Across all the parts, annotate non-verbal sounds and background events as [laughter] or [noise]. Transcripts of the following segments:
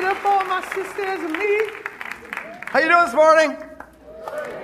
beautiful, my sisters and me. How you doing this morning?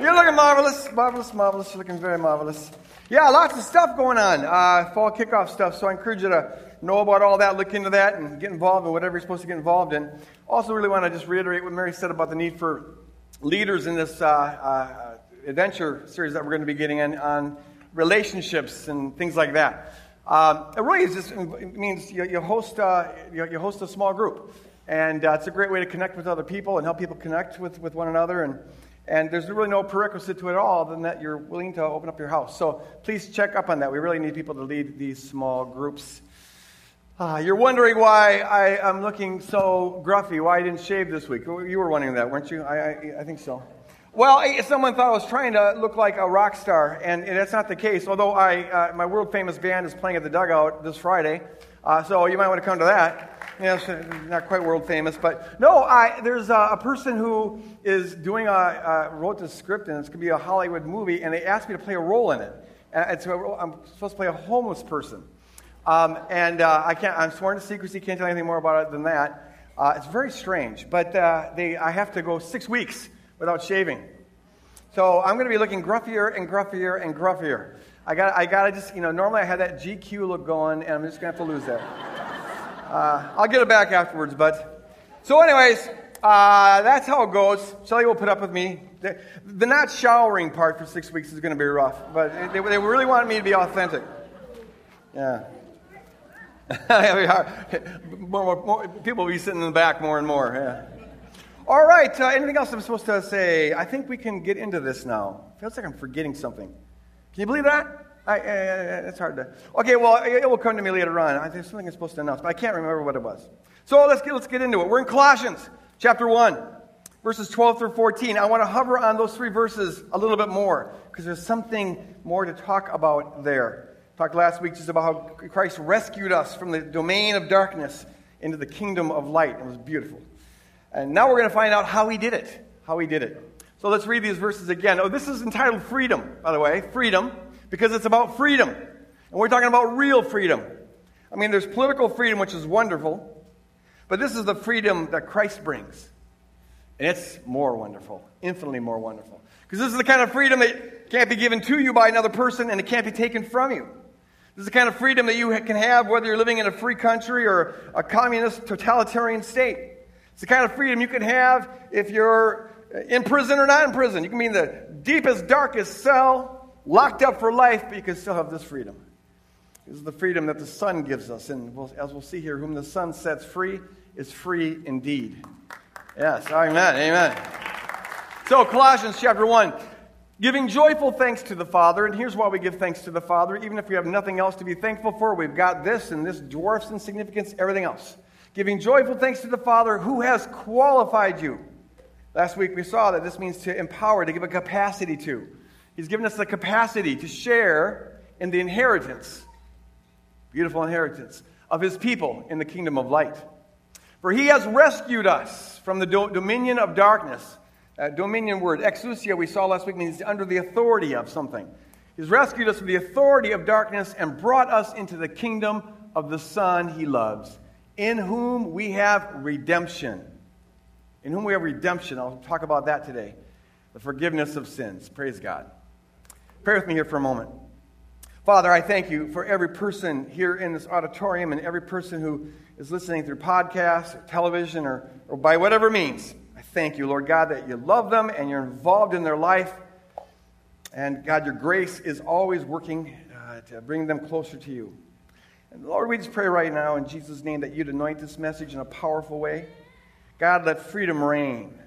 You're looking marvelous, marvelous, marvelous. You're looking very marvelous. Yeah, lots of stuff going on. Uh, fall kickoff stuff. So I encourage you to know about all that, look into that, and get involved in whatever you're supposed to get involved in. Also, really want to just reiterate what Mary said about the need for leaders in this uh, uh, adventure series that we're going to be getting in on relationships and things like that. Um, it really is just it means you, you host uh, you, you, host a small group, and uh, it's a great way to connect with other people and help people connect with, with one another. And and there's really no prerequisite to it all than that you're willing to open up your house. So please check up on that. We really need people to lead these small groups. Uh, you're wondering why I, am looking so gruffy, why I didn't shave this week. You were wondering that, weren't you? I, I, I think so. Well, someone thought I was trying to look like a rock star, and, and that's not the case. Although I, uh, my world famous band is playing at the dugout this Friday, uh, so you might want to come to that. Yeah, not quite world famous, but no, I, there's a, a, person who is doing a, a wrote the script, and it's going to be a Hollywood movie, and they asked me to play a role in it. And it's I'm supposed to play a homeless person, um, and uh, I can't. I'm sworn to secrecy. Can't tell anything more about it than that. Uh, it's very strange, but uh, they, I have to go six weeks without shaving. So I'm going to be looking gruffier and gruffier and gruffier. I got, I got to just, you know, normally I had that GQ look going, and I'm just going to have to lose that. Uh, I'll get it back afterwards, but. So, anyways, uh, that's how it goes. Shelly will put up with me. The, the, not showering part for six weeks is going to be rough, but they, they really wanted me to be authentic. Yeah. [laughs] more, more, more, people will be sitting in the back more and more. Yeah. All right, uh, anything else I'm supposed to say? I think we can get into this now. Feels like I'm forgetting something. Can you believe that? I, it's hard to. Okay, well, it will come to me later on. I, there's something I'm supposed to announce, but I can't remember what it was. So let's get, let's get into it. We're in Colossians chapter 1, verses 12 through 14. I want to hover on those three verses a little bit more because there's something more to talk about there. Talked last week just about how Christ rescued us from the domain of darkness into the kingdom of light. It was beautiful. And now we're going to find out how he did it. How he did it. So let's read these verses again. Oh, this is entitled Freedom, by the way. Freedom, because it's about freedom. And we're talking about real freedom. I mean, there's political freedom, which is wonderful, but this is the freedom that Christ brings. And it's more wonderful, infinitely more wonderful. Because this is the kind of freedom that can't be given to you by another person and it can't be taken from you. This is the kind of freedom that you can have whether you're living in a free country or a communist totalitarian state. It's the kind of freedom you can have if you're in prison or not in prison. You can be in the deepest, darkest cell, locked up for life, but you can still have this freedom. This is the freedom that the Son gives us. And we'll, as we'll see here, whom the Son sets free is free indeed. Yes, amen, amen. So, Colossians chapter 1. Giving joyful thanks to the Father, and here's why we give thanks to the Father. Even if we have nothing else to be thankful for, we've got this, and this dwarfs in significance everything else giving joyful thanks to the Father who has qualified you. Last week we saw that this means to empower, to give a capacity to. He's given us the capacity to share in the inheritance, beautiful inheritance, of his people in the kingdom of light. For he has rescued us from the do- dominion of darkness. Dominion word, exousia, we saw last week, means under the authority of something. He's rescued us from the authority of darkness and brought us into the kingdom of the Son he loves in whom we have redemption. In whom we have redemption. I'll talk about that today. The forgiveness of sins. Praise God. Pray with me here for a moment. Father, I thank you for every person here in this auditorium and every person who is listening through podcasts or television or, or by whatever means. I thank you, Lord God, that you love them and you're involved in their life. And God, your grace is always working uh, to bring them closer to you. And Lord, we just pray right now in Jesus' name that you'd anoint this message in a powerful way. God, let freedom reign.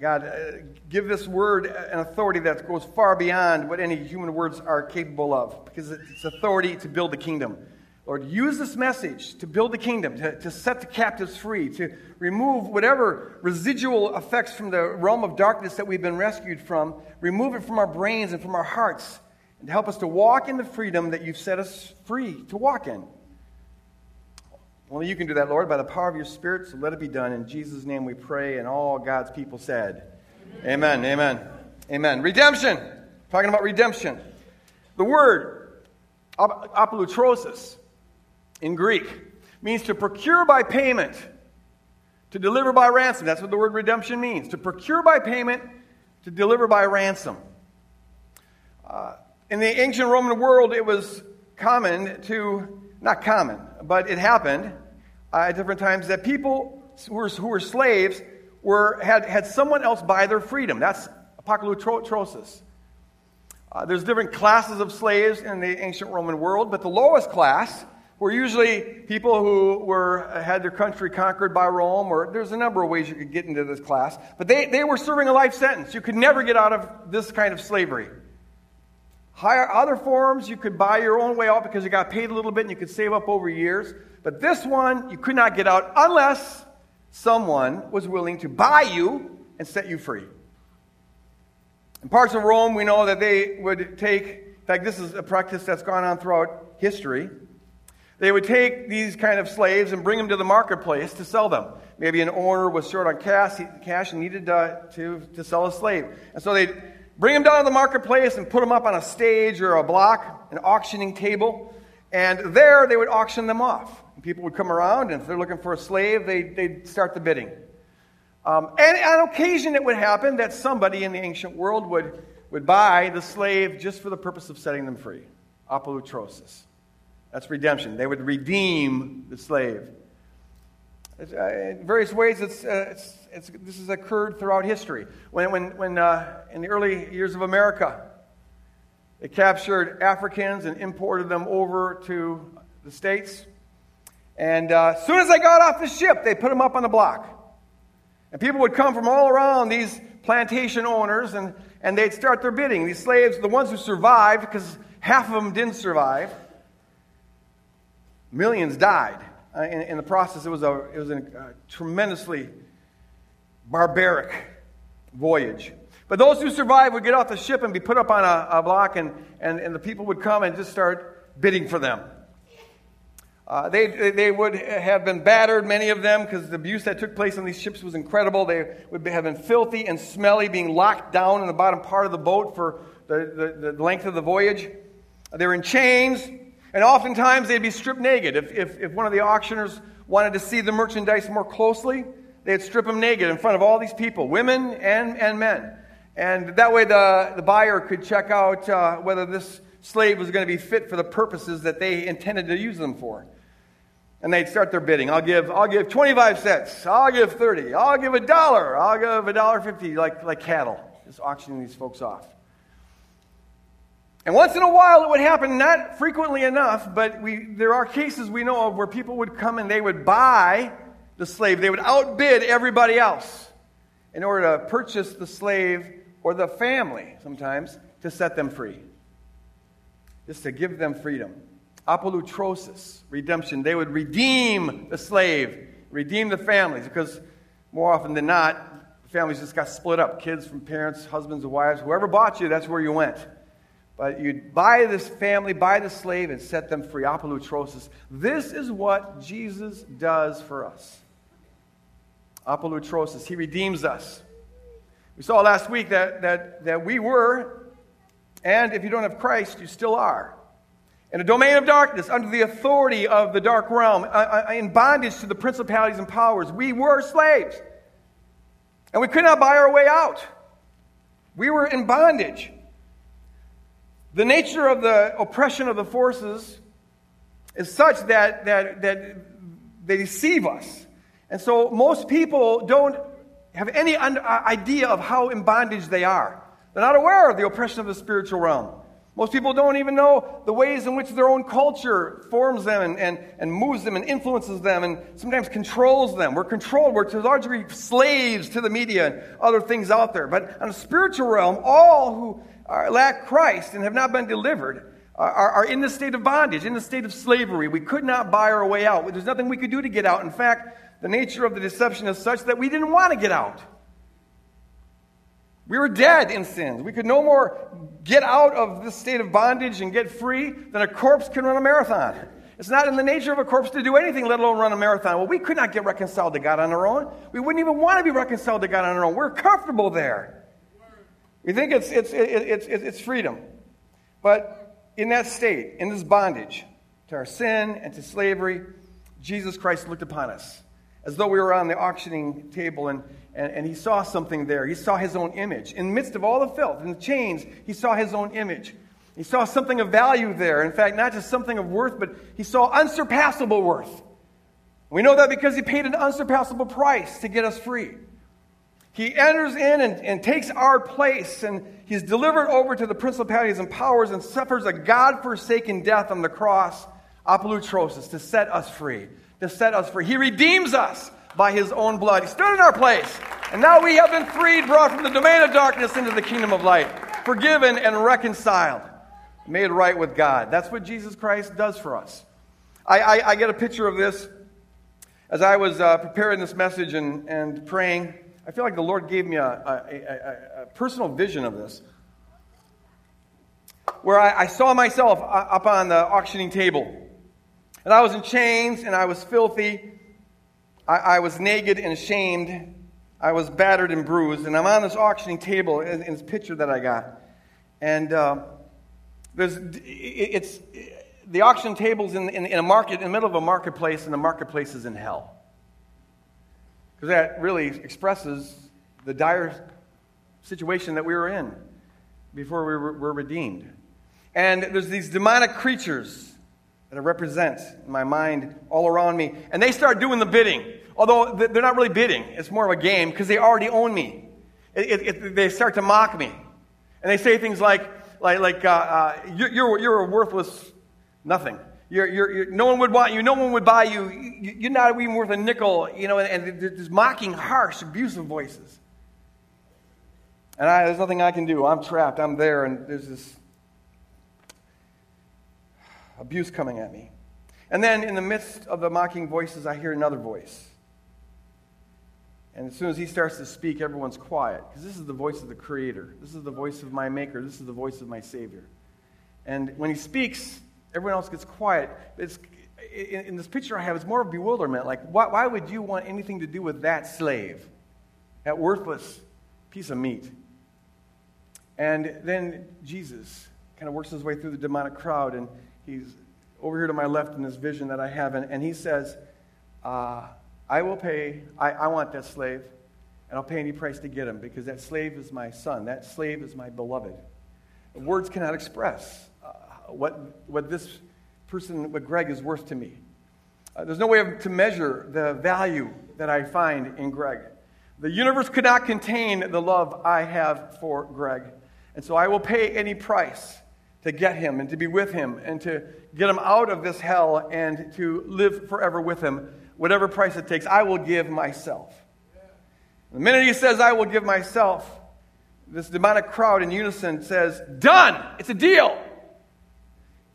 God, uh, give this word an authority that goes far beyond what any human words are capable of, because it's authority to build the kingdom. Lord, use this message to build the kingdom, to, to set the captives free, to remove whatever residual effects from the realm of darkness that we've been rescued from, remove it from our brains and from our hearts, and help us to walk in the freedom that you've set us free to walk in. Only you can do that, Lord, by the power of your Spirit, so let it be done. In Jesus' name we pray, and all God's people said, Amen, amen, amen. amen. Redemption. Talking about redemption. The word apolutrosis in Greek means to procure by payment, To deliver by ransom. That's what the word redemption means. To procure by payment, to deliver by ransom. Uh, in the ancient Roman world, it was common to, not common, but it happened uh, at different times that people who were, who were slaves were, had, had someone else buy their freedom. That's apolutrosis. Uh, there's different classes of slaves in the ancient Roman world, but the lowest class were usually people who were, had their country conquered by Rome, or there's a number of ways you could get into this class. But they, they were serving a life sentence. You could never get out of this kind of slavery. Higher, other forms, you could buy your own way out because you got paid a little bit and you could save up over years. But this one, you could not get out unless someone was willing to buy you and set you free. In parts of Rome, we know that they would take, in fact, this is a practice that's gone on throughout history. They would take these kind of slaves and bring them to the marketplace to sell them. Maybe an owner was short on cash, cash and needed uh, to, to sell a slave. And so they'd bring them down to the marketplace and put them up on a stage or a block, an auctioning table. And there they would auction them off. People would come around, and if they're looking for a slave, they, they'd start the bidding. Um, and on occasion, it would happen that somebody in the ancient world would, would buy the slave just for the purpose of setting them free. Apolutrosis. That's redemption. They would redeem the slave. Uh, in various ways, it's, uh, it's, this has occurred throughout history. When, when, when uh, in the early years of America, they captured Africans and imported them over to the States. And uh, as soon as they got off the ship, they put them up on the block. And people would come from all around, these plantation owners, and, and they'd start their bidding. These slaves, the ones who survived, because half of them didn't survive, millions died. Uh, in, in, the process, it was a, it was a uh, tremendously barbaric voyage. But those who survived would get off the ship and be put up on a, a block, and, and, and the people would come and just start bidding for them. Uh, they, they would have been battered, many of them, because the abuse that took place on these ships was incredible. They would have been filthy and smelly, being locked down in the bottom part of the boat for the, the, the length of the voyage. They were in chains, and oftentimes they'd be stripped naked. If, if, if one of the auctioneers wanted to see the merchandise more closely, they'd strip them naked in front of all these people, women and, and men. And that way the, the buyer could check out uh, whether this slave was going to be fit for the purposes that they intended to use them for and they'd start their bidding. I'll give, I'll give 25 cents. I'll give 30. I'll give a dollar. I'll give a dollar 50, like, like cattle, just auctioning these folks off. And once in a while it would happen, not frequently enough, but we, there are cases we know of where people would come and they would buy the slave. They would outbid everybody else in order to purchase the slave or the family sometimes to set them free, just to give them freedom apolutrosis, redemption. They would redeem the slave, redeem the families, because more often than not, families just got split up. Kids from parents, husbands and wives, whoever bought you, that's where you went. But you'd buy this family, buy the slave, and set them free. Apolutrosis. This is what Jesus does for us. Apolutrosis. He redeems us. We saw last week that, that, that we were, and if you don't have Christ, you still are, in a domain of darkness, under the authority of the dark realm, uh, uh, in bondage to the principalities and powers. We were slaves. And we could not buy our way out. We were in bondage. The nature of the oppression of the forces is such that, that, that they deceive us. And so most people don't have any uh, idea of how in bondage they are. They're not aware of the oppression of the spiritual realm. Most people don't even know the ways in which their own culture forms them and, and, and moves them and influences them and sometimes controls them. We're controlled. We're to a large degree slaves to the media and other things out there. But on a spiritual realm, all who are, lack Christ and have not been delivered are, are in the state of bondage, in the state of slavery. We could not buy our way out. There's nothing we could do to get out. In fact, the nature of the deception is such that we didn't want to get out. We were dead in sins. We could no more get out of this state of bondage and get free than a corpse can run a marathon. It's not in the nature of a corpse to do anything, let alone run a marathon. Well, we could not get reconciled to God on our own. We wouldn't even want to be reconciled to God on our own. We're comfortable there. We think it's, it's, it's, it's, freedom. But in that state, in this bondage to our sin and to slavery, Jesus Christ looked upon us as though we were on the auctioning table and, and, and he saw something there. He saw his own image. In the midst of all the filth and the chains, he saw his own image. He saw something of value there. In fact, not just something of worth, but he saw unsurpassable worth. We know that because he paid an unsurpassable price to get us free. He enters in and, and takes our place, and he's delivered over to the principalities and powers and suffers a God forsaken death on the cross, apolutrosis, to set us free. To set us free. He redeems us by his own blood. He stood in our place, and now we have been freed, brought from the domain of darkness into the kingdom of light, forgiven and reconciled, made right with God. That's what Jesus Christ does for us. I, I, I get a picture of this as I was uh, preparing this message and, and praying. I feel like the Lord gave me a, a, a, a personal vision of this, where I, I, saw myself up on the auctioning table. And I was in chains, and I was filthy. I, I was naked and ashamed. I was battered and bruised. And I'm on this auctioning table in, in this picture that I got. And uh, there's, it's, the auction table's in, in, in a market, in the middle of a marketplace, and the marketplace is in hell. Because that really expresses the dire situation that we were in before we were, were redeemed. And there's these demonic creatures that I represent in my mind all around me, and they start doing the bidding. Although they're not really bidding, it's more of a game because they already own me. It, it, it, they start to mock me. And they say things like, like, like uh, uh, you're, you're, you're a worthless nothing. You're, you're, you're, no one would want you. No one would buy you. you are not even worth a nickel. You know, and, and there's mocking, harsh, abusive voices. And I, there's nothing I can do. I'm trapped. I'm there, and there's this abuse coming at me. And then, in the midst of the mocking voices, I hear another voice. And as soon as he starts to speak, everyone's quiet because this is the voice of the Creator. This is the voice of my Maker. This is the voice of my Savior. And when he speaks, Everyone else gets quiet. It's, in, this picture I have, it's more of bewilderment. Like, why, why would you want anything to do with that slave, that worthless piece of meat? And then Jesus kind of works his way through the demonic crowd, and he's over here to my left in this vision that I have, and, and he says, uh, I will pay, I, I want that slave, and I'll pay any price to get him, because that slave is my son. That slave is my beloved. Words cannot express what, what this person, what Greg is worth to me. Uh, there's no way to measure the value that I find in Greg. The universe could not contain the love I have for Greg. And so I will pay any price to get him and to be with him and to get him out of this hell and to live forever with him. Whatever price it takes, I will give myself. The minute he says, I will give myself, this demonic crowd in unison says, Done! It's a deal!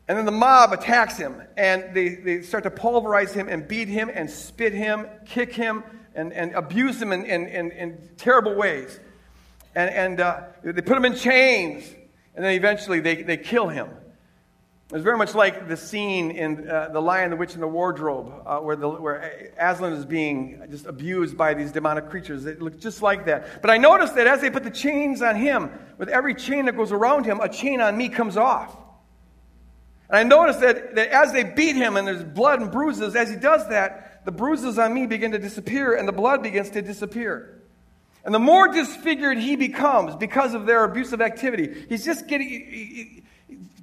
And then the mob attacks him, and they, they start to pulverize him and beat him and spit him, kick him, and, and abuse him in, in, in, in terrible ways. And, and uh, they put him in chains, and then eventually they, they kill him. It's very much like the scene in uh, The Lion, the Witch, and the Wardrobe, uh, where, the, where Aslan is being just abused by these demonic creatures. It looks just like that. But I noticed that as they put the chains on him, with every chain that goes around him, a chain on me comes off. And I noticed that, that as they beat him and there's blood and bruises, as he does that, the bruises on me begin to disappear and the blood begins to disappear. And the more disfigured he becomes because of their abusive activity, he's just getting he, he,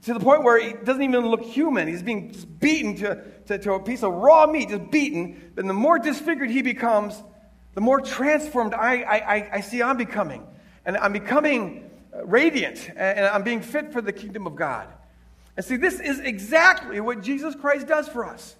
to the point where he doesn't even look human. He's being beaten to, to, to a piece of raw meat, just beaten. And the more disfigured he becomes, the more transformed I, I, I see I'm becoming. And I'm becoming radiant, and I'm being fit for the kingdom of God. And see, this is exactly what Jesus Christ does for us.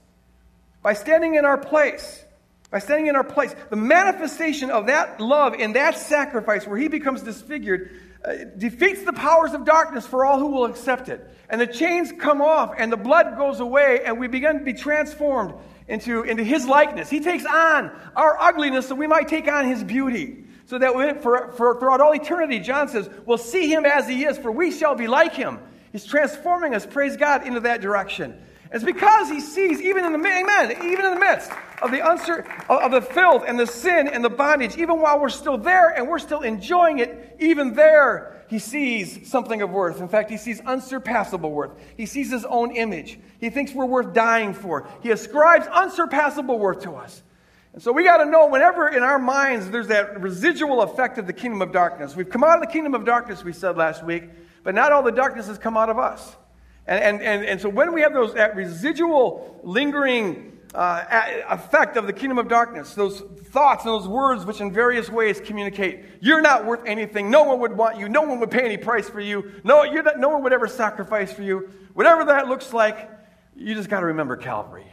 By standing in our place, by standing in our place, the manifestation of that love in that sacrifice where he becomes disfigured uh, defeats the powers of darkness for all who will accept it. And the chains come off and the blood goes away and we begin to be transformed into, into his likeness. He takes on our ugliness so we might take on his beauty. So that we, for, for, throughout all eternity, John says, we'll see him as he is, for we shall be like him. He's transforming us, praise God, into that direction. It's because he sees, even in the amen, even in the midst of the uncer- of the filth and the sin and the bondage, even while we're still there and we're still enjoying it, even there, he sees something of worth. In fact, he sees unsurpassable worth. He sees his own image. He thinks we're worth dying for. He ascribes unsurpassable worth to us. And so we got to know whenever in our minds there's that residual effect of the kingdom of darkness. We've come out of the kingdom of darkness, we said last week, but not all the darkness has come out of us. And, and, and, and so when we have those, that residual, lingering uh, effect of the kingdom of darkness, those thoughts and those words which in various ways communicate, you're not worth anything, no one would want you, no one would pay any price for you, no, not, no one would ever sacrifice for you, whatever that looks like, you just got to remember Calvary.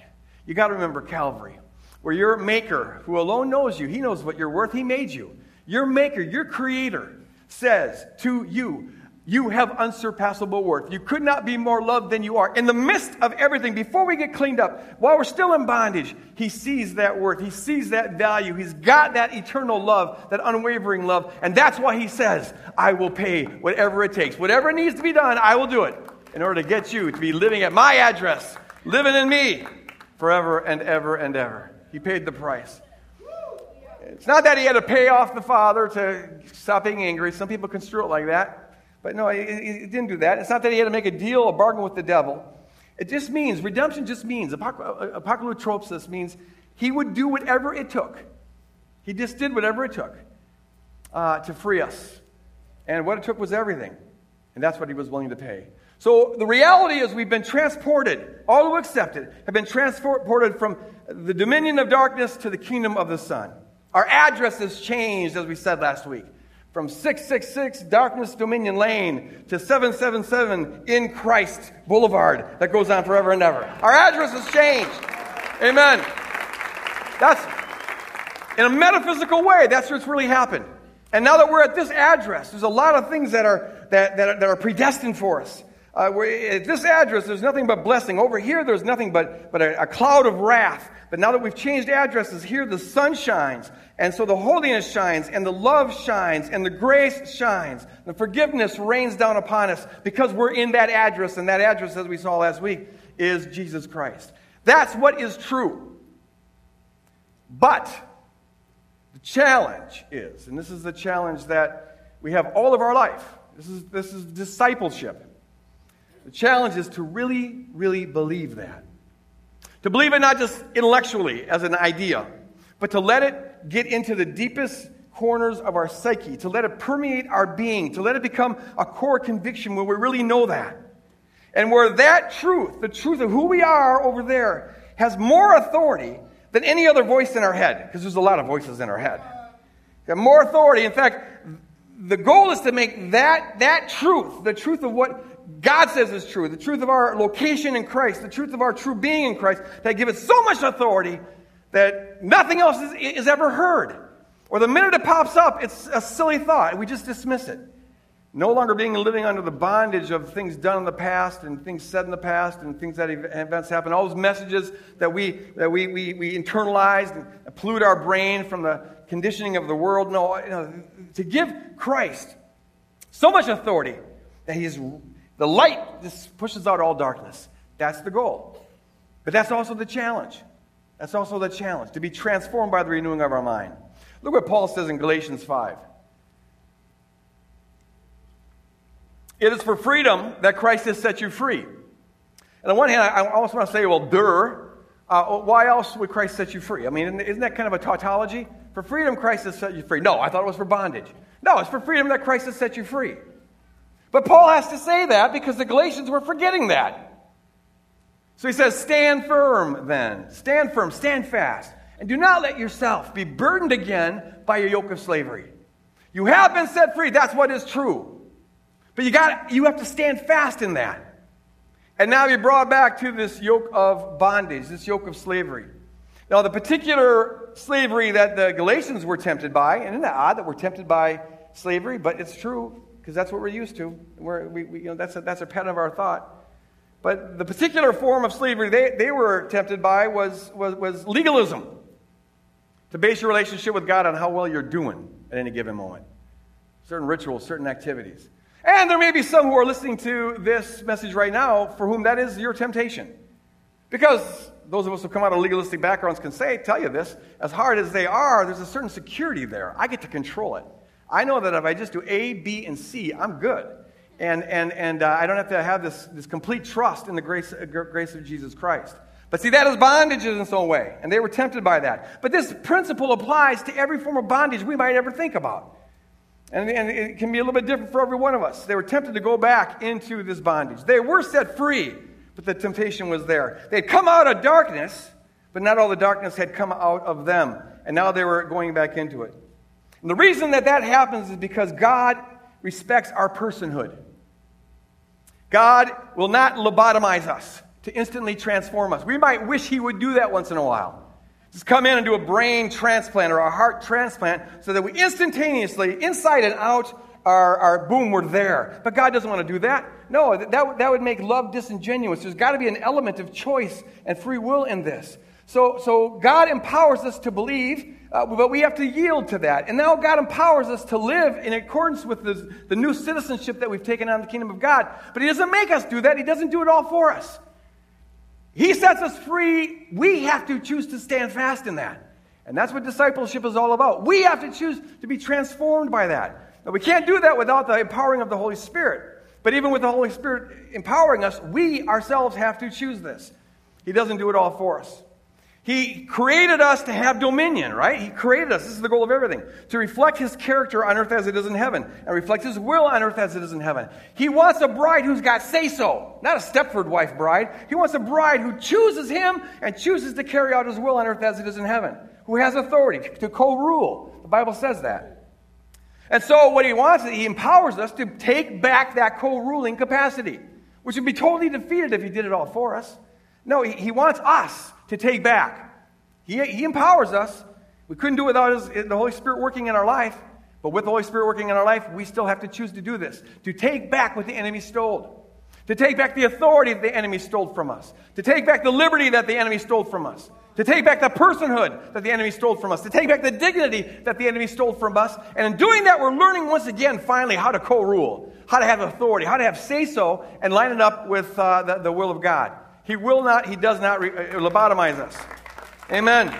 You got to remember Calvary where your maker, who alone knows you, he knows what you're worth, he made you. Your maker, your creator, says to you, You have unsurpassable worth. You could not be more loved than you are. In the midst of everything, before we get cleaned up, while we're still in bondage, he sees that worth. He sees that value. He's got that eternal love, that unwavering love. And that's why he says, I will pay whatever it takes. Whatever needs to be done, I will do it in order to get you to be living at my address, living in me forever and ever and ever. He paid the price. It's not that he had to pay off the father to stop being angry. Some people construe it like that. But no, he, he didn't do that. It's not that he had to make a deal, a bargain with the devil. It just means, redemption just means, apocalyptropsis means he would do whatever it took. He just did whatever it took uh, to free us. And what it took was everything. And that's what he was willing to pay. So the reality is we've been transported, all who accept have been transported from the dominion of darkness to the kingdom of the Son. Our address has changed, as we said last week, from 666 Darkness Dominion Lane to 777 In Christ Boulevard that goes on forever and ever. Our address has changed. Amen. That's, in a metaphysical way, that's what's really happened. And now that we're at this address, there's a lot of things that are, that, that, are, that are predestined for us. Uh, at this address, there's nothing but blessing. Over here, there's nothing but, but a, a, cloud of wrath. But now that we've changed addresses, here the sun shines. And so the holiness shines, and the love shines, and the grace shines. The forgiveness rains down upon us because we're in that address. And that address, as we saw last week, is Jesus Christ. That's what is true. But the challenge is, and this is the challenge that we have all of our life, this is, this is discipleship. The challenge is to really, really believe that. To believe it not just intellectually as an idea, but to let it get into the deepest corners of our psyche, to let it permeate our being, to let it become a core conviction where we really know that. And where that truth, the truth of who we are over there, has more authority than any other voice in our head, because there's a lot of voices in our head. Got more authority. In fact, the goal is to make that, that truth, the truth of what God says is true, the truth of our location in Christ, the truth of our true being in Christ, that give it so much authority that nothing else is, is ever heard. Or the minute it pops up, it's a silly thought, and we just dismiss it. No longer being living under the bondage of things done in the past and things said in the past and things that events happen. All those messages that we, that we, we, we internalized and pollute our brain from the conditioning of the world. No, you know, to give Christ so much authority that he is the light just pushes out all darkness. That's the goal. But that's also the challenge. That's also the challenge to be transformed by the renewing of our mind. Look what Paul says in Galatians 5. It is for freedom that Christ has set you free. And on one hand, I also want to say, well, dur. Uh, why else would Christ set you free? I mean, isn't that kind of a tautology? For freedom, Christ has set you free. No, I thought it was for bondage. No, it's for freedom that Christ has set you free. But Paul has to say that because the Galatians were forgetting that. So he says, Stand firm then. Stand firm, stand fast. And do not let yourself be burdened again by your yoke of slavery. You have been set free. That's what is true. But you got you have to stand fast in that. And now you're brought back to this yoke of bondage, this yoke of slavery. Now, the particular slavery that the Galatians were tempted by, and isn't that odd that we're tempted by slavery? But it's true because that's what we're used to. We're, we, we, you know, that's, a, that's a pattern of our thought. But the particular form of slavery they, they were tempted by was, was, was legalism. To base your relationship with God on how well you're doing at any given moment. Certain rituals, certain activities. And there may be some who are listening to this message right now for whom that is your temptation. Because those of us who come out of legalistic backgrounds can say, tell you this, as hard as they are, there's a certain security there. I get to control it. I know that if I just do A, B, and C, I'm good. And, and, and uh, I don't have to have this, this complete trust in the grace, uh, grace of Jesus Christ. But see, that is bondage in its own way, and they were tempted by that. But this principle applies to every form of bondage we might ever think about. And, and it can be a little bit different for every one of us. They were tempted to go back into this bondage. They were set free, but the temptation was there. They had come out of darkness, but not all the darkness had come out of them. And now they were going back into it. And the reason that that happens is because God respects our personhood. God will not lobotomize us to instantly transform us. We might wish He would do that once in a while. Just come in and do a brain transplant or a heart transplant so that we instantaneously, inside and out, are, are boom, we're there. But God doesn't want to do that. No, that, that would make love disingenuous. There's got to be an element of choice and free will in this. So, so God empowers us to believe, uh, but we have to yield to that. And now God empowers us to live in accordance with the, new citizenship that we've taken on the kingdom of God. But He doesn't make us do that, He doesn't do it all for us. He sets us free. We have to choose to stand fast in that. And that's what discipleship is all about. We have to choose to be transformed by that. Now, we can't do that without the empowering of the Holy Spirit. But even with the Holy Spirit empowering us, we ourselves have to choose this. He doesn't do it all for us. He created us to have dominion, right? He created us. This is the goal of everything. To reflect His character on earth as it is in heaven, and reflect His will on earth as it is in heaven. He wants a bride who's got say so, not a Stepford wife bride. He wants a bride who chooses Him and chooses to carry out His will on earth as it is in heaven, who has authority to co rule. The Bible says that. And so, what He wants is He empowers us to take back that co ruling capacity, which would be totally defeated if He did it all for us. No, He, he wants us to take back. He, he empowers us. We couldn't do it without his, the Holy Spirit working in our life. But with the Holy Spirit working in our life, we still have to choose to do this to take back what the enemy stole, to take back the authority that the enemy stole from us, to take back the liberty that the enemy stole from us, to take back the personhood that the enemy stole from us, to take back the dignity that the enemy stole from us. And in doing that, we're learning once again, finally, how to co rule, how to have authority, how to have say so, and line it up with uh, the, the will of God. He will not, He does not re- uh, lobotomize us. Amen.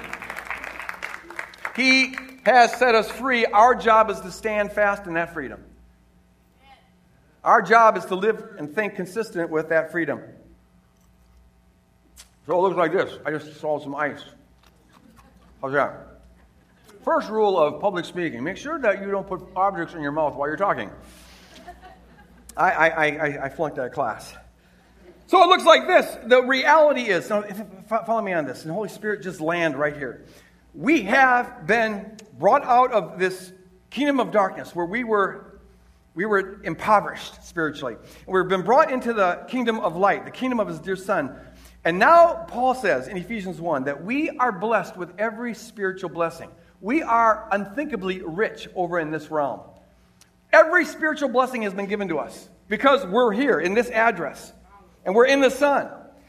He has set us free. Our job is to stand fast in that freedom. Our job is to live and think consistent with that freedom. So it looks like this. I just saw some ice. How's that? First rule of public speaking make sure that you don't put objects in your mouth while you're talking. I, I, I, I flunked that class. So it looks like this. The reality is, now, follow me on this, and Holy Spirit just land right here. We have been brought out of this kingdom of darkness where we were, we were impoverished spiritually. We've been brought into the kingdom of light, the kingdom of his dear son. And now Paul says in Ephesians 1 that we are blessed with every spiritual blessing. We are unthinkably rich over in this realm. Every spiritual blessing has been given to us because we're here in this address and we're in the sun.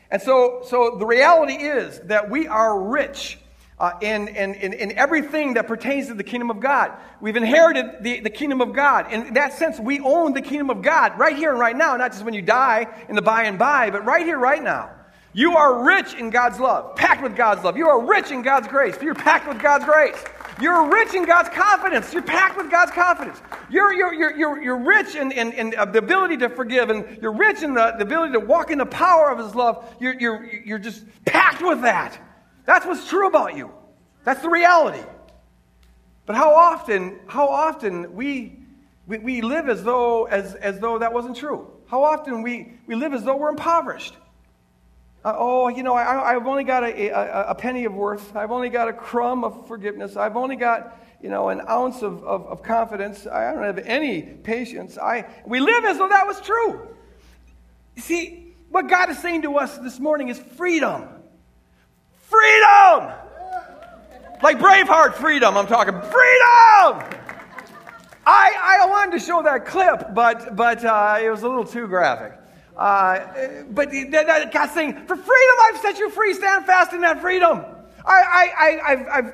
And so, so the reality is that we are rich uh, in, in, in, in, everything that pertains to the kingdom of God. We've inherited the, the kingdom of God. In that sense, we own the kingdom of God right here and right now, not just when you die in the by and by, but right here, right now. You are rich in God's love, packed with God's love. You are rich in God's grace. You're packed with God's grace. You're rich in God's confidence. You're packed with God's confidence. You're, you're, you're, you're, you're rich in, in, in uh, the ability to forgive, and you're rich in the, the ability to walk in the power of His love. You're, you're, you're just packed with that. That's what's true about you. That's the reality. But how often, how often we, we, we live as though, as, as though that wasn't true? How often we, we live as though we're impoverished? Uh, oh, you know, I, have only got a, a, a, penny of worth. I've only got a crumb of forgiveness. I've only got, you know, an ounce of, of, of confidence. I don't have any patience. I, we live as though that was true. See, what God is saying to us this morning is freedom. Freedom! Like Braveheart freedom, I'm talking freedom! I, I wanted to show that clip, but, but uh, it was a little too graphic. Uh, but God's saying, For freedom, I've set you free. Stand fast in that freedom. I, I, I, have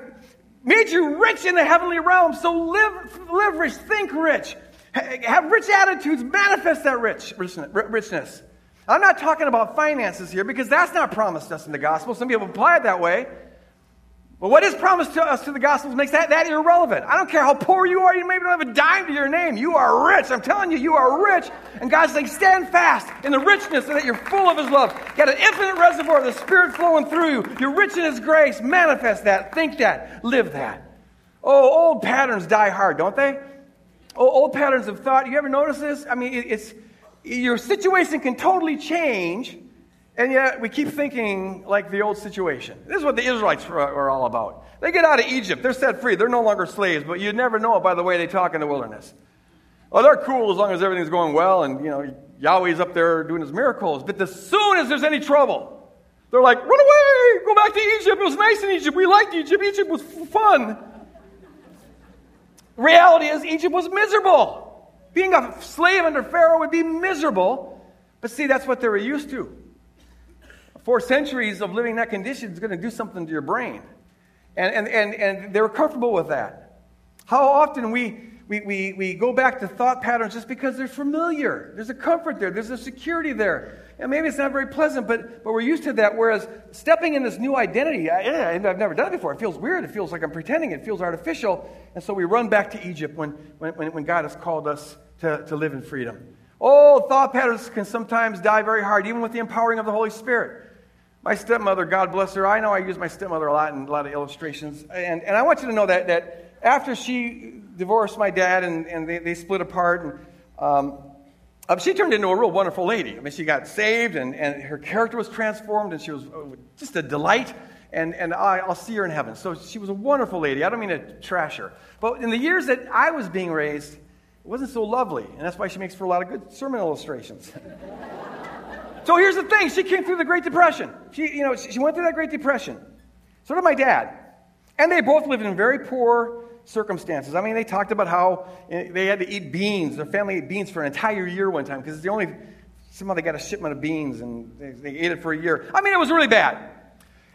made you rich in the heavenly realm. So live, live rich, think rich, have rich attitudes, manifest that rich, richness. I'm not talking about finances here because that's not promised us in the gospel. Some people apply it that way. Well, what is promised to us to the Gospels makes that, that irrelevant. I don't care how poor you are, you maybe don't have a dime to your name. You are rich. I'm telling you, you are rich. And God's saying, stand fast in the richness and that you're full of His love. Got an infinite reservoir of the Spirit flowing through you. You're rich in His grace. Manifest that. Think that. Live that. Oh, old patterns die hard, don't they? Oh, old patterns of thought. You ever notice this? I mean, it's your situation can totally change and yet, we keep thinking like the old situation. This is what the Israelites are all about. They get out of Egypt, they're set free, they're no longer slaves, but you never know it by the way they talk in the wilderness. Oh, they're cool as long as everything's going well and, you know, Yahweh's up there doing his miracles. But as soon as there's any trouble, they're like, run away, go back to Egypt. It was nice in Egypt. We liked Egypt. Egypt was fun. Reality is, Egypt was miserable. Being a slave under Pharaoh would be miserable. But see, that's what they were used to four centuries of living in that condition is going to do something to your brain. And, and, and, and they were comfortable with that. How often we, we, we, we go back to thought patterns just because they're familiar. There's a comfort there, there's a security there. And maybe it's not very pleasant, but, but we're used to that. Whereas stepping in this new identity, I, I've never done it before. It feels weird. It feels like I'm pretending. It feels artificial. And so we run back to Egypt when, when, when God has called us to, to live in freedom. Oh, thought patterns can sometimes die very hard, even with the empowering of the Holy Spirit. My stepmother, God bless her, I know I use my stepmother a lot in a lot of illustrations. And, and I want you to know that, that after she divorced my dad and, and they, they split apart, and, um, um, she turned into a real wonderful lady. I mean, she got saved and, and her character was transformed and she was uh, just a delight. And, and I, I'll see her in heaven. So she was a wonderful lady. I don't mean to trash her. But in the years that I was being raised, it wasn't so lovely. And that's why she makes for a lot of good sermon illustrations. [laughs] So here's the thing she came through the Great Depression. She, you know, she went through that Great Depression. So did my dad. And they both lived in very poor circumstances. I mean, they talked about how eh, they had to eat beans. Their family ate beans for an entire year one time because it's the only, somehow they got a shipment of beans and they, they, ate it for a year. I mean, it was really bad.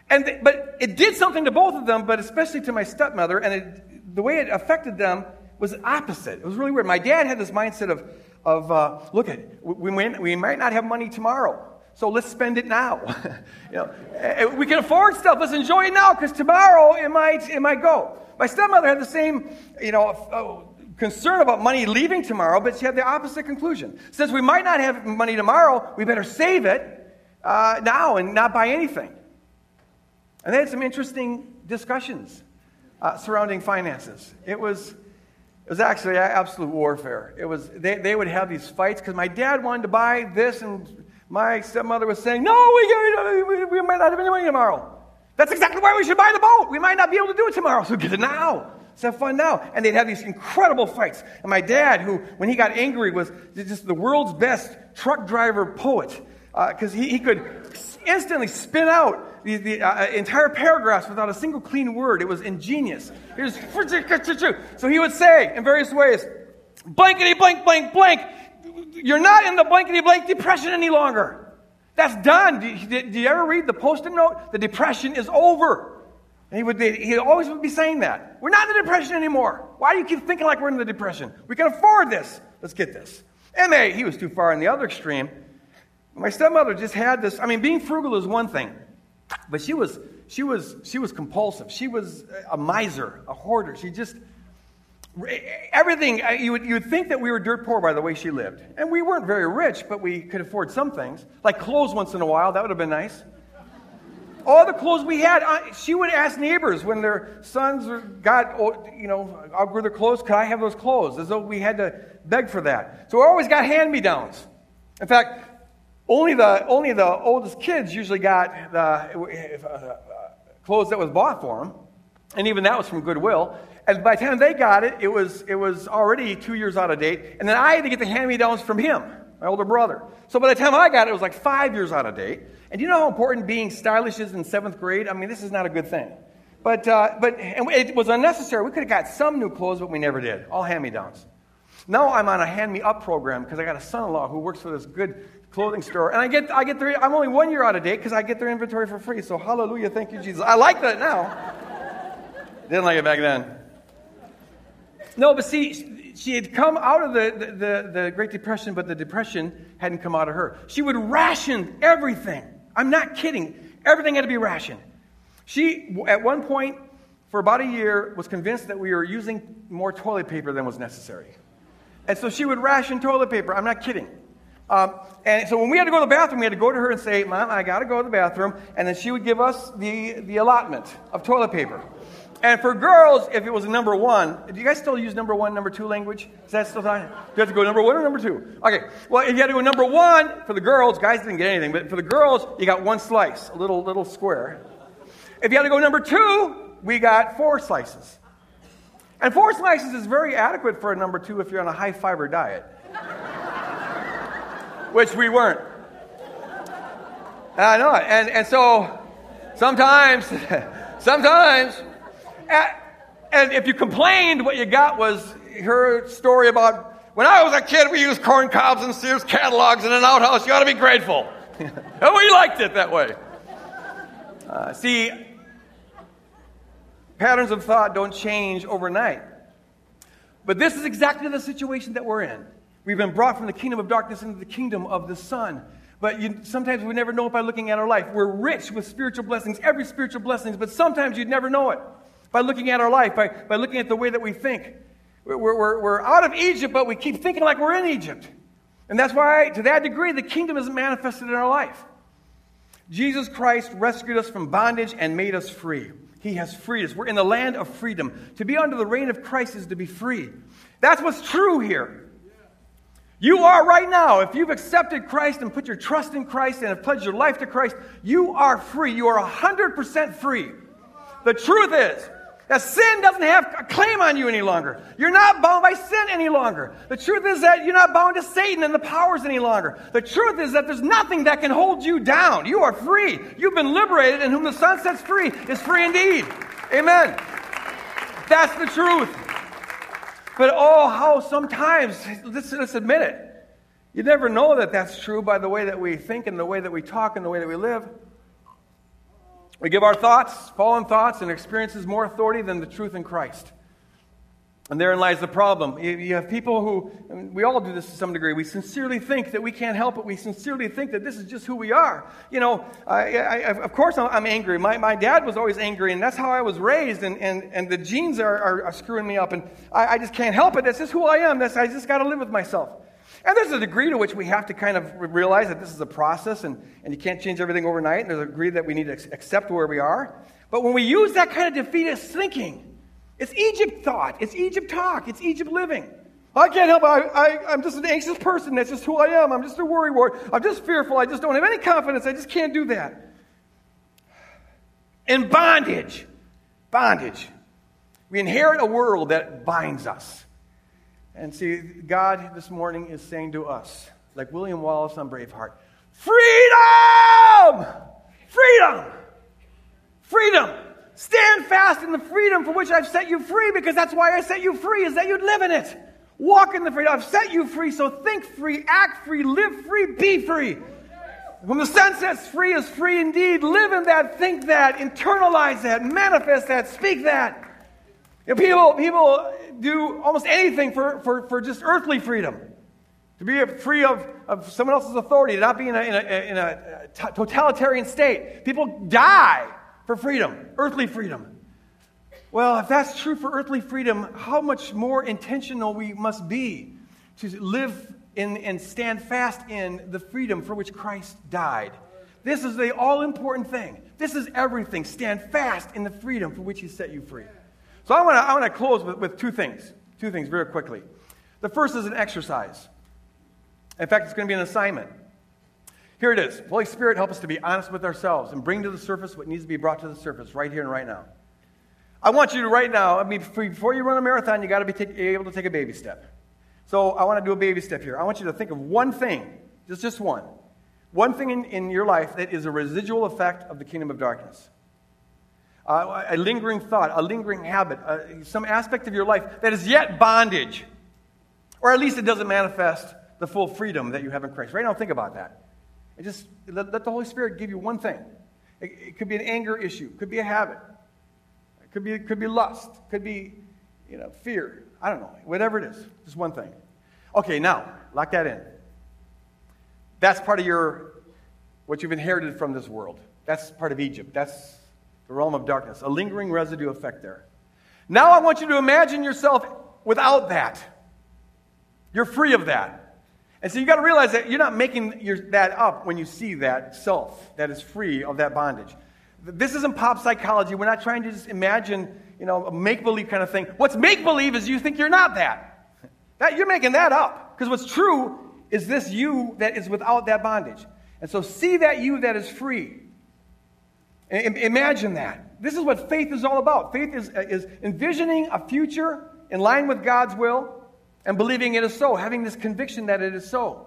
And they, but it did something to both of them, but especially to my stepmother, and it, the way it affected them was opposite. It was really weird. My dad had this mindset of, of uh, look at we, we, might not have money tomorrow so let's spend it now. [laughs] You know, eh, we can afford stuff let's enjoy it now because tomorrow it might it might go. My stepmother had the same you know uh, concern about money leaving tomorrow but she had the opposite conclusion. Since we might not have money tomorrow we better save it uh, now and not buy anything. And they had some interesting discussions uh, surrounding finances. It was it was actually absolute warfare. It was, they, they would have these fights because my dad wanted to buy this, and my stepmother was saying, No, we, we, we might not have any money tomorrow. That's exactly why we should buy the boat. We might not be able to do it tomorrow, so get it now. Let's have fun now. And they'd have these incredible fights. And my dad, who, when he got angry, was just the world's best truck driver poet because uh, he, he could instantly spin out the, the uh, entire paragraphs without a single clean word. It was ingenious. It was, so he would say in various ways, blankety blank blank blank, you're not in the blankety blank depression any longer. That's done. Do you, do you ever read the post-it note? The depression is over. And he would he always would be saying that. We're not in the depression anymore. Why do you keep thinking like we're in the depression? We can afford this. Let's get this. And he was too far in the other extreme. My stepmother just had this. I mean, being frugal is one thing. But she was, she was, she was compulsive. She was a miser, a hoarder. She just, everything, uh, you would, you would think that we were dirt poor by the way she lived. And we weren't very rich, but we could afford some things. Like clothes once in a while, that would have been nice. All the clothes we had, she would ask neighbors when their sons got, you know, outgrew their clothes, could I have those clothes? As though we had to beg for that. So we always got hand-me-downs. In fact, only the, only the oldest kids usually got the uh, clothes that was bought for them, and even that was from Goodwill. And by the time they got it, it was, it was already two years out of date. And then I had to get the hand me downs from him, my older brother. So by the time I got it, it was like five years out of date. And you know how important being stylish is in seventh grade? I mean, this is not a good thing. But, uh, but it was unnecessary. We could have got some new clothes, but we never did. All hand me downs. Now I'm on a hand me up program because I got a son in law who works for this good clothing store. And I get, I get their, I'm only one year out of date because I get their inventory for free. So hallelujah, thank you, Jesus. I like that now. Didn't like it back then. No, but see, she had come out of the, the, the, the Great Depression, but the Depression hadn't come out of her. She would ration everything. I'm not kidding. Everything had to be rationed. She, at one point, for about a year, was convinced that we were using more toilet paper than was necessary. And so she would ration toilet paper. I'm not kidding. Um, and so when we had to go to the bathroom, we had to go to her and say, Mom, I got to go to the bathroom. And then she would give us the, the allotment of toilet paper. And for girls, if it was a number one, do you guys still use number one, number two language? Is that still time? Do you have to go number one or number two? Okay. Well, if you had to go number one for the girls, guys didn't get anything, but for the girls, you got one slice, a little little square. If you had to go number two, we got four slices. And four slices is very adequate for a number two if you're on a high fiber diet, which we weren't. And I know it. And, and so sometimes, [laughs] sometimes, and if you complained, what you got was her story about when I was a kid, we used corn cobs and Sears catalogs in an outhouse. You ought to be grateful. [laughs] and we liked it that way. Uh, see, patterns of thought don't change overnight. But this is exactly the situation that we're in. We've been brought from the kingdom of darkness into the kingdom of the Son. But you, sometimes we never know it by looking at our life. We're rich with spiritual blessings, every spiritual blessings, but sometimes you'd never know it by looking at our life, by, by looking at the way that we think. We're, we're, we're out of Egypt, but we keep thinking like we're in Egypt. And that's why, to that degree, the kingdom isn't manifested in our life. Jesus Christ rescued us from bondage and made us free. He has freed us. We're in the land of freedom. To be under the reign of Christ is to be free. That's what's true here. You are right now, if you've accepted Christ and put your trust in Christ and have pledged your life to Christ, you are free. You are 100% free. The truth is that sin doesn't have a claim on you any longer. You're not bound by sin any longer. The truth is that you're not bound to Satan and the powers any longer. The truth is that there's nothing that can hold you down. You are free. You've been liberated, and whom the Son sets free is free indeed. Amen. That's the truth. But oh, how sometimes, let's, let's admit it, you never know that that's true by the way that we think and the way that we talk and the way that we live. We give our thoughts, fallen thoughts, and experiences more authority than the truth in Christ. And therein lies the problem. You have people who, we all do this to some degree, we sincerely think that we can't help it. We sincerely think that this is just who we are. You know, I, I, of course I'm angry. My, my dad was always angry, and that's how I was raised, and, and, and the genes are, are, are screwing me up, and I, I, just can't help it. That's just who I am. That's, I just got to live with myself. And there's a degree to which we have to kind of realize that this is a process, and, and you can't change everything overnight, and there's a degree that we need to accept where we are. But when we use that kind of defeatist thinking, it's Egypt thought. It's Egypt talk. It's Egypt living. I can't help it. I, am just an anxious person. That's just who I am. I'm just a worry wart. I'm just fearful. I just don't have any confidence. I just can't do that. In bondage, bondage. We inherit a world that binds us. And see, God this morning is saying to us, like William Wallace on Braveheart, freedom! Freedom! Freedom! Stand fast in the freedom for which I've set you free because that's why I set you free, is that you'd live in it. Walk in the freedom. I've set you free, so think free, act free, live free, be free. When the Son sets free is free indeed. Live in that, think that, internalize that, manifest that, speak that. You know, people, people do almost anything for, for, for just earthly freedom. To be free of, of someone else's authority, to not be in a, in a, in a totalitarian state. People die for freedom, earthly freedom. Well, if that's true for earthly freedom, how much more intentional we must be to live in and stand fast in the freedom for which Christ died. This is the all important thing. This is everything. Stand fast in the freedom for which He set you free. So I want to I wanna close with, with two things. Two things very quickly. The first is an exercise. In fact, it's going to be an assignment. Here it is. Holy Spirit, help us to be honest with ourselves and bring to the surface what needs to be brought to the surface right here and right now. I want you to right now, I mean, before you run a marathon, you got to be take, able to take a baby step. So I want to do a baby step here. I want you to think of one thing, just, just one, one thing in, in your life that is a residual effect of the kingdom of darkness. Uh, a lingering thought, a lingering habit, uh, some aspect of your life that is yet bondage. Or at least it doesn't manifest the full freedom that you have in Christ. Right now, think about that. And just let, let the Holy Spirit give you one thing. It, it, could be an anger issue, it could be a habit, it could be, it could be lust, it could be you know, fear. I don't know. Whatever it is, just one thing. Okay, now, lock that in. That's part of your, what you've inherited from this world. That's part of Egypt. That's the realm of darkness, a lingering residue effect there. Now I want you to imagine yourself without that. You're free of that. And so you got to realize that you're not making your, that up when you see that self that is free of that bondage. This isn't pop psychology. We're not trying to just imagine, you know, a make believe kind of thing. What's make believe is you think you're not that. that you're making that up. Because what's true is this you that is without that bondage. And so see that you that is free. Imagine that. This is what faith is all about. Faith is, is envisioning a future in line with God's will and believing it is so, having this conviction that it is so.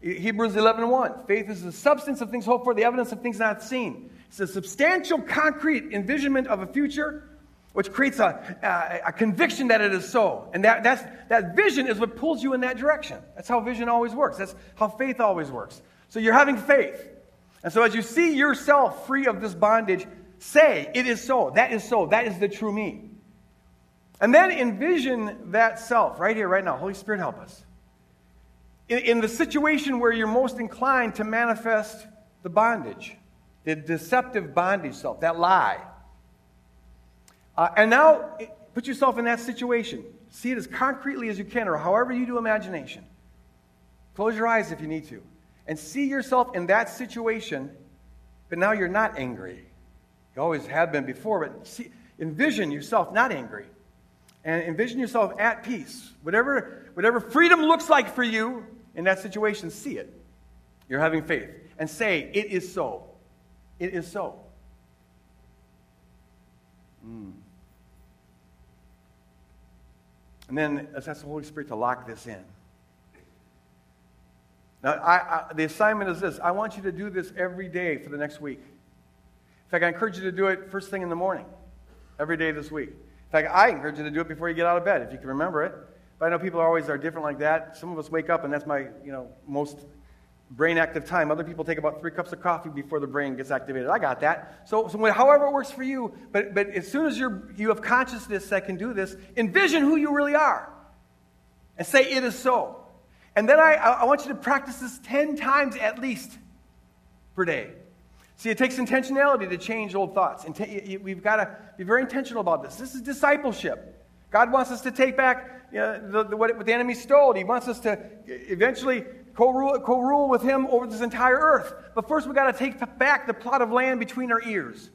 Hebrews 11 1. Faith is the substance of things hoped for, the evidence of things not seen. It's a substantial, concrete envisionment of a future which creates a, a, a, conviction that it is so. And that, that's, that vision is what pulls you in that direction. That's how vision always works. That's how faith always works. So you're having faith. And so as you see yourself free of this bondage, say, It is so. That is so. That is the true me. And then envision that self right here, right now. Holy Spirit, help us. In, in the situation where you're most inclined to manifest the bondage, the deceptive bondage self, that lie. Uh, and now put yourself in that situation. See it as concretely as you can, or however you do imagination. Close your eyes if you need to and see yourself in that situation, but now you're not angry. You always have been before, but see, envision yourself not angry. And envision yourself at peace. Whatever, whatever freedom looks like for you in that situation, see it. You're having faith. And say, It is so. It is so. Mm. And then let's ask the Holy Spirit to lock this in. Now, I, I, the assignment is this I want you to do this every day for the next week. In fact, I encourage you to do it first thing in the morning, every day this week. In fact, I encourage you to do it before you get out of bed, if you can remember it. But I know people are always are different like that. Some of us wake up, and that's my you know most brain active time. Other people take about three cups of coffee before the brain gets activated. I got that. So, so however it works for you, but, but as soon as you're, you have consciousness that can do this, envision who you really are and say, It is so. And then I, I want you to practice this 10 times at least per day. See, it takes intentionality to change old thoughts. And we've got to be very intentional about this. This is discipleship. God wants us to take back you know, the, the, what, what, the enemy stole. He wants us to eventually co-rule, co-rule with him over this entire earth. But first, we've got to take back the plot of land between our ears.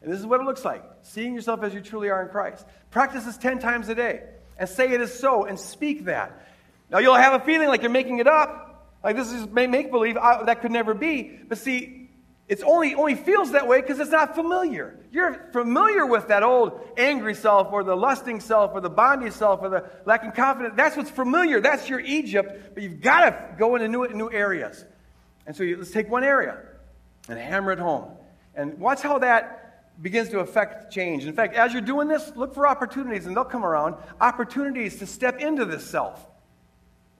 And this is what it looks like seeing yourself as you truly are in Christ. Practice this 10 times a day and say it is so and speak that. Now, you'll have a feeling like you're making it up, like this is make believe. Uh, that could never be. But see, it's only, only feels that way because it's not familiar. You're familiar with that old angry self or the lusting self or the bondage self or the lacking confidence. That's what's familiar. That's your Egypt. But you've got to go into new, new areas. And so you, let's take one area and hammer it home. And watch how that begins to affect change. In fact, as you're doing this, look for opportunities, and they'll come around opportunities to step into this self.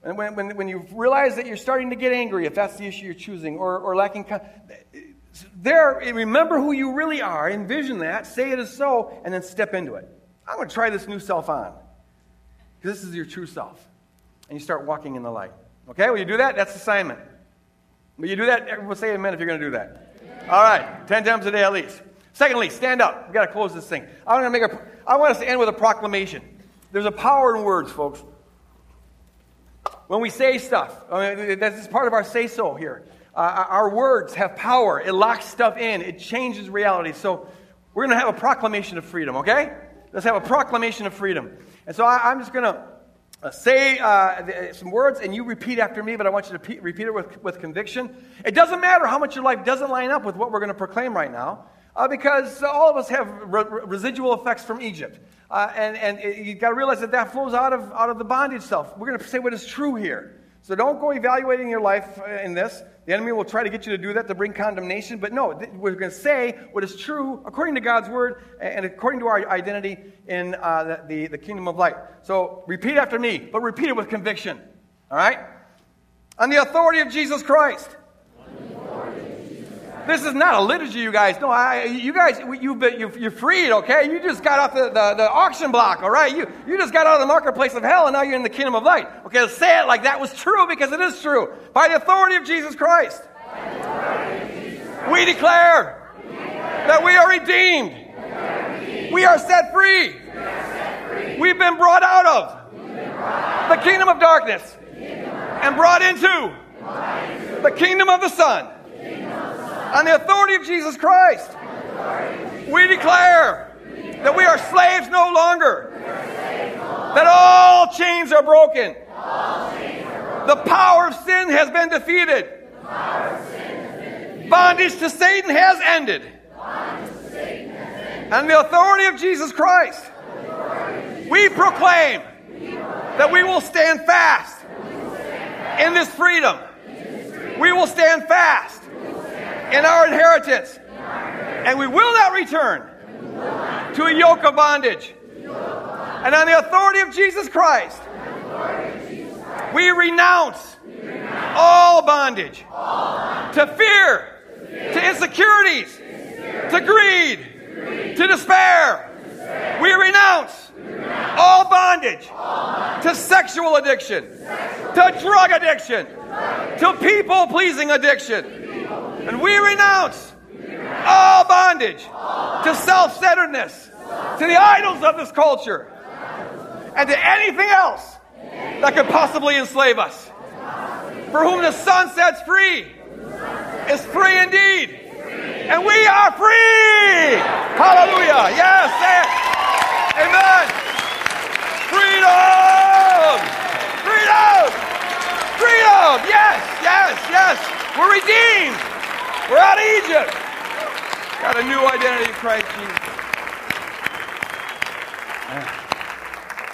And when, when, when you realize that you're starting to get angry, if that's the issue you're choosing, or, or lacking, there, remember who you really are, envision that, say it is so, and then step into it. I'm going to try this new self on. Because this is your true self. And you start walking in the light. Okay, will you do that? That's assignment. Will you do that? Everyone say amen if you're going to do that. All right, 10 times a day at least. Secondly, stand up. We've got to close this thing. I'm going to make a, I want us to end with a proclamation. There's a power in words, folks when we say stuff. I mean, that's part of our say so here. Uh, our words have power, it locks stuff in, it changes reality. So we're going to have a proclamation of freedom, okay? Let's have a proclamation of freedom. And so I, am just going to uh, say uh, some words and you repeat after me, but I want you to repeat it with, with conviction. It doesn't matter how much your life doesn't line up with what we're going to proclaim right now, uh, because all of us have re- residual effects from Egypt. Uh, and and you've got to realize that that flows out of, out of the bondage self. We're going to say what is true here. So don't go evaluating your life uh, in this. The enemy will try to get you to do that to bring condemnation. But no, we're going to say what is true according to God's word and according to our identity in uh, the, the, the kingdom of light. So repeat after me, but repeat it with conviction. All right? On the authority of Jesus Christ. This is not a liturgy, you guys. No, I, you guys, you've you, you're freed, okay? You just got off the, the, the, auction block, all right? You, you just got out of the marketplace of hell and now you're in the kingdom of light. Okay, let's say it like that was true because it is true. By the authority of Jesus Christ, we declare, we declare that we are redeemed. We are set free. We've been brought out of the kingdom of darkness and brought into the kingdom of the Son. On the authority of Jesus Christ, we declare that we are slaves no longer, that all chains are broken, the power of sin has been defeated, bondage to Satan has ended. And the authority of Jesus Christ, we proclaim that we will stand fast in this freedom. We will stand fast in our inheritance. And we will not return to a yoke of bondage. And on the authority of Jesus Christ, we renounce all bondage to fear, to insecurities, to greed, to despair. We renounce all bondage to sexual addiction, to drug addiction, to people pleasing addiction. And we renounce all bondage to self centeredness, to the idols of this culture, and to anything else that could possibly enslave us. For whom the Son sets free is free indeed. And we are free. Hallelujah. Yes. Amen. Freedom. Freedom. Freedom. Yes, yes, yes. We're redeemed. We're out of Egypt. Got a new identity in Christ Jesus.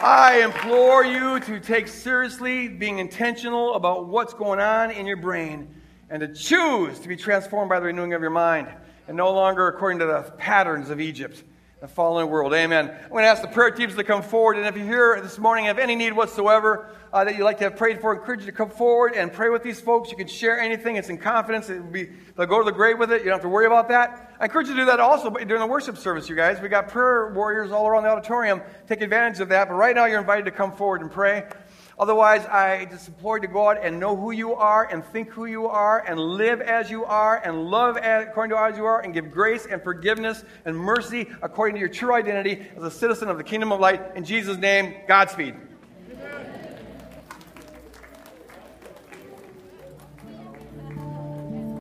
I implore you to take seriously being intentional about what's going on in your brain and to choose to be transformed by the renewing of your mind and no longer according to the patterns of Egypt, the fallen world. Amen. I'm going to ask the prayer teams to come forward. And if you're here this morning have any need whatsoever uh, that you'd like to have prayed for, I encourage you to come forward and pray with these folks. You can share anything. It's in confidence. It will be, they'll go to the grave with it. You don't have to worry about that. I encourage you to do that also during the worship service, you guys. We got prayer warriors all around the auditorium. Take advantage of that. But right now, you're invited to come forward and pray. Otherwise, I just implore to go out and know who you are and think who you are and live as you are and love according to as you are and give grace and forgiveness and mercy according to your true identity as a citizen of the kingdom of light. In Jesus' name, Godspeed.